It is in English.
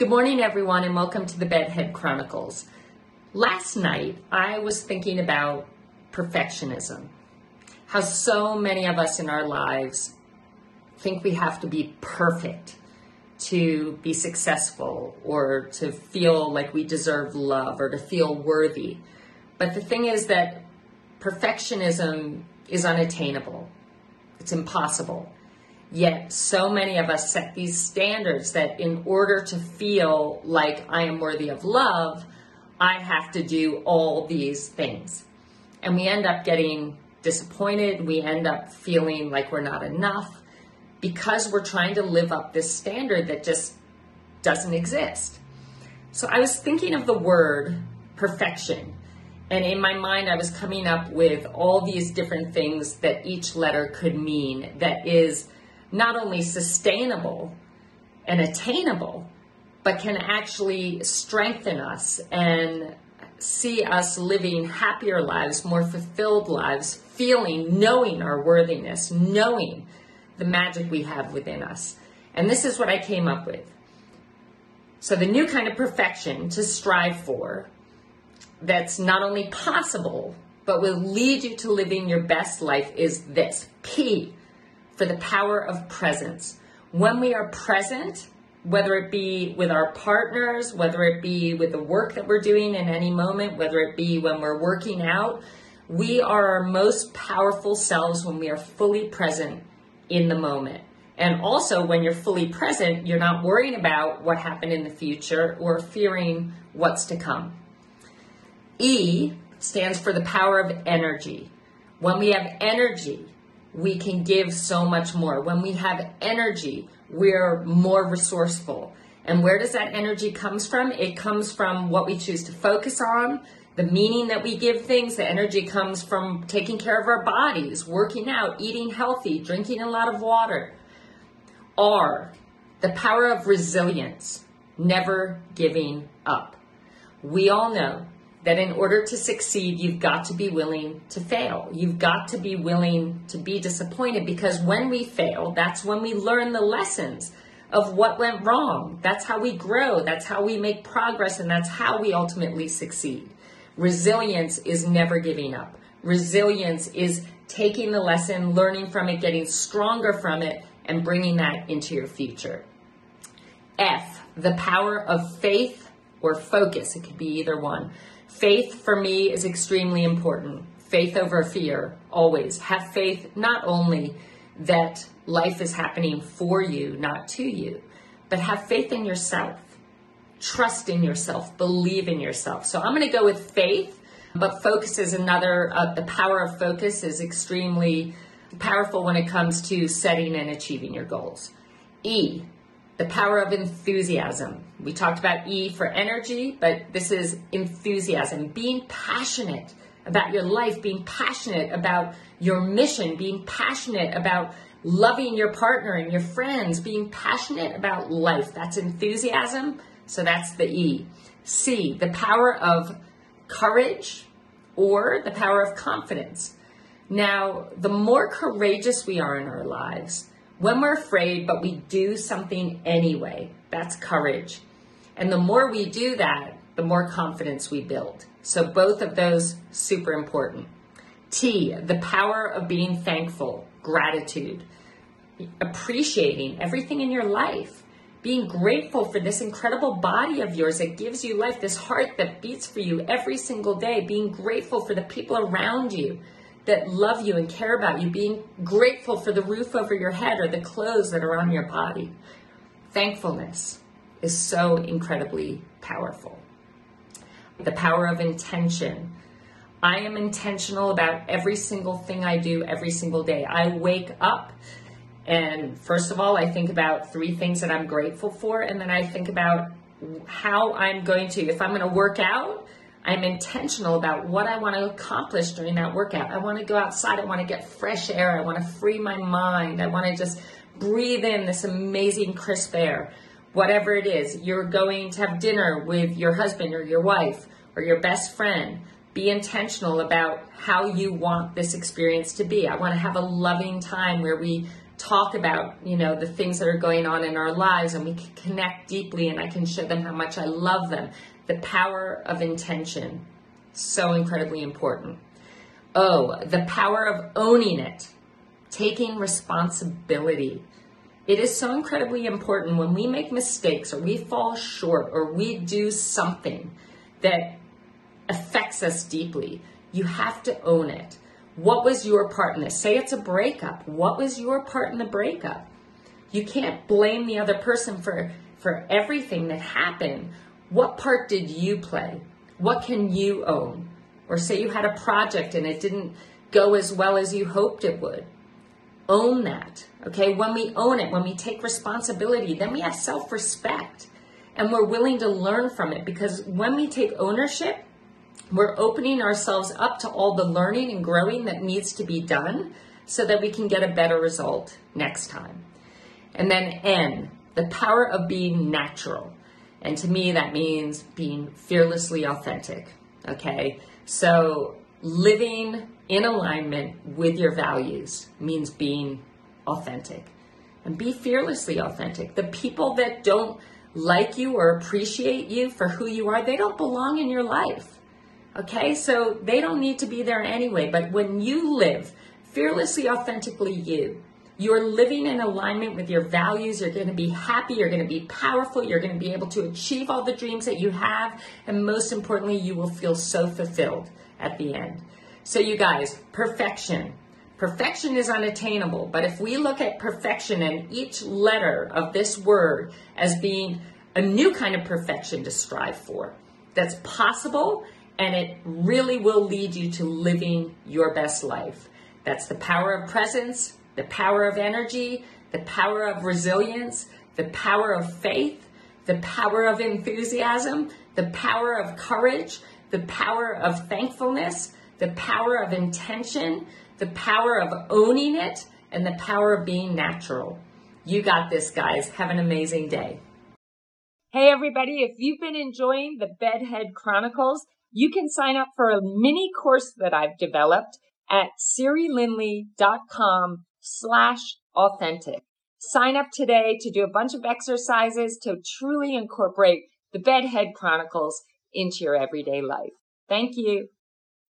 Good morning, everyone, and welcome to the Bedhead Chronicles. Last night, I was thinking about perfectionism. How so many of us in our lives think we have to be perfect to be successful or to feel like we deserve love or to feel worthy. But the thing is that perfectionism is unattainable, it's impossible. Yet, so many of us set these standards that in order to feel like I am worthy of love, I have to do all these things. And we end up getting disappointed. We end up feeling like we're not enough because we're trying to live up this standard that just doesn't exist. So I was thinking of the word perfection. And in my mind, I was coming up with all these different things that each letter could mean that is not only sustainable and attainable, but can actually strengthen us and see us living happier lives, more fulfilled lives, feeling, knowing our worthiness, knowing the magic we have within us. And this is what I came up with. So, the new kind of perfection to strive for that's not only possible, but will lead you to living your best life is this P for the power of presence. When we are present, whether it be with our partners, whether it be with the work that we're doing in any moment, whether it be when we're working out, we are our most powerful selves when we are fully present in the moment. And also, when you're fully present, you're not worrying about what happened in the future or fearing what's to come. E stands for the power of energy. When we have energy, we can give so much more. When we have energy, we're more resourceful. And where does that energy comes from? It comes from what we choose to focus on, the meaning that we give things. The energy comes from taking care of our bodies, working out, eating healthy, drinking a lot of water. R, the power of resilience, never giving up. We all know that in order to succeed, you've got to be willing to fail. You've got to be willing to be disappointed because when we fail, that's when we learn the lessons of what went wrong. That's how we grow, that's how we make progress, and that's how we ultimately succeed. Resilience is never giving up. Resilience is taking the lesson, learning from it, getting stronger from it, and bringing that into your future. F, the power of faith or focus. It could be either one. Faith for me is extremely important. Faith over fear, always. Have faith not only that life is happening for you, not to you, but have faith in yourself. Trust in yourself. Believe in yourself. So I'm going to go with faith, but focus is another, uh, the power of focus is extremely powerful when it comes to setting and achieving your goals. E, the power of enthusiasm. We talked about E for energy, but this is enthusiasm, being passionate about your life, being passionate about your mission, being passionate about loving your partner and your friends, being passionate about life. That's enthusiasm. So that's the E. C, the power of courage or the power of confidence. Now, the more courageous we are in our lives, when we're afraid, but we do something anyway, that's courage. And the more we do that, the more confidence we build. So both of those super important. T, the power of being thankful, gratitude, appreciating everything in your life, being grateful for this incredible body of yours that gives you life, this heart that beats for you every single day, being grateful for the people around you, that love you and care about you, being grateful for the roof over your head or the clothes that are on your body. Thankfulness is so incredibly powerful. The power of intention. I am intentional about every single thing I do every single day. I wake up and first of all, I think about three things that I'm grateful for, and then I think about how I'm going to, if I'm going to work out, I'm intentional about what I want to accomplish during that workout. I want to go outside. I want to get fresh air. I want to free my mind. I want to just breathe in this amazing crisp air. Whatever it is, you're going to have dinner with your husband or your wife or your best friend. Be intentional about how you want this experience to be. I want to have a loving time where we talk about, you know, the things that are going on in our lives and we can connect deeply and I can show them how much I love them. The power of intention. So incredibly important. Oh, the power of owning it, taking responsibility. It is so incredibly important when we make mistakes or we fall short or we do something that affects us deeply. You have to own it. What was your part in this? Say it's a breakup. What was your part in the breakup? You can't blame the other person for, for everything that happened. What part did you play? What can you own? Or say you had a project and it didn't go as well as you hoped it would. Own that. Okay. When we own it, when we take responsibility, then we have self respect and we're willing to learn from it because when we take ownership, we're opening ourselves up to all the learning and growing that needs to be done so that we can get a better result next time. And then N, the power of being natural. And to me, that means being fearlessly authentic. Okay. So living in alignment with your values means being authentic and be fearlessly authentic. The people that don't like you or appreciate you for who you are, they don't belong in your life. Okay, so they don't need to be there anyway. But when you live fearlessly, authentically you, you're living in alignment with your values. You're going to be happy. You're going to be powerful. You're going to be able to achieve all the dreams that you have. And most importantly, you will feel so fulfilled at the end. So, you guys, perfection. Perfection is unattainable. But if we look at perfection and each letter of this word as being a new kind of perfection to strive for, that's possible and it really will lead you to living your best life. That's the power of presence, the power of energy, the power of resilience, the power of faith, the power of enthusiasm, the power of courage, the power of thankfulness, the power of intention, the power of owning it, and the power of being natural. You got this, guys. Have an amazing day. Hey, everybody. If you've been enjoying the Bedhead Chronicles, you can sign up for a mini course that I've developed at sirilindley.com slash authentic. Sign up today to do a bunch of exercises to truly incorporate the Bedhead Chronicles into your everyday life. Thank you.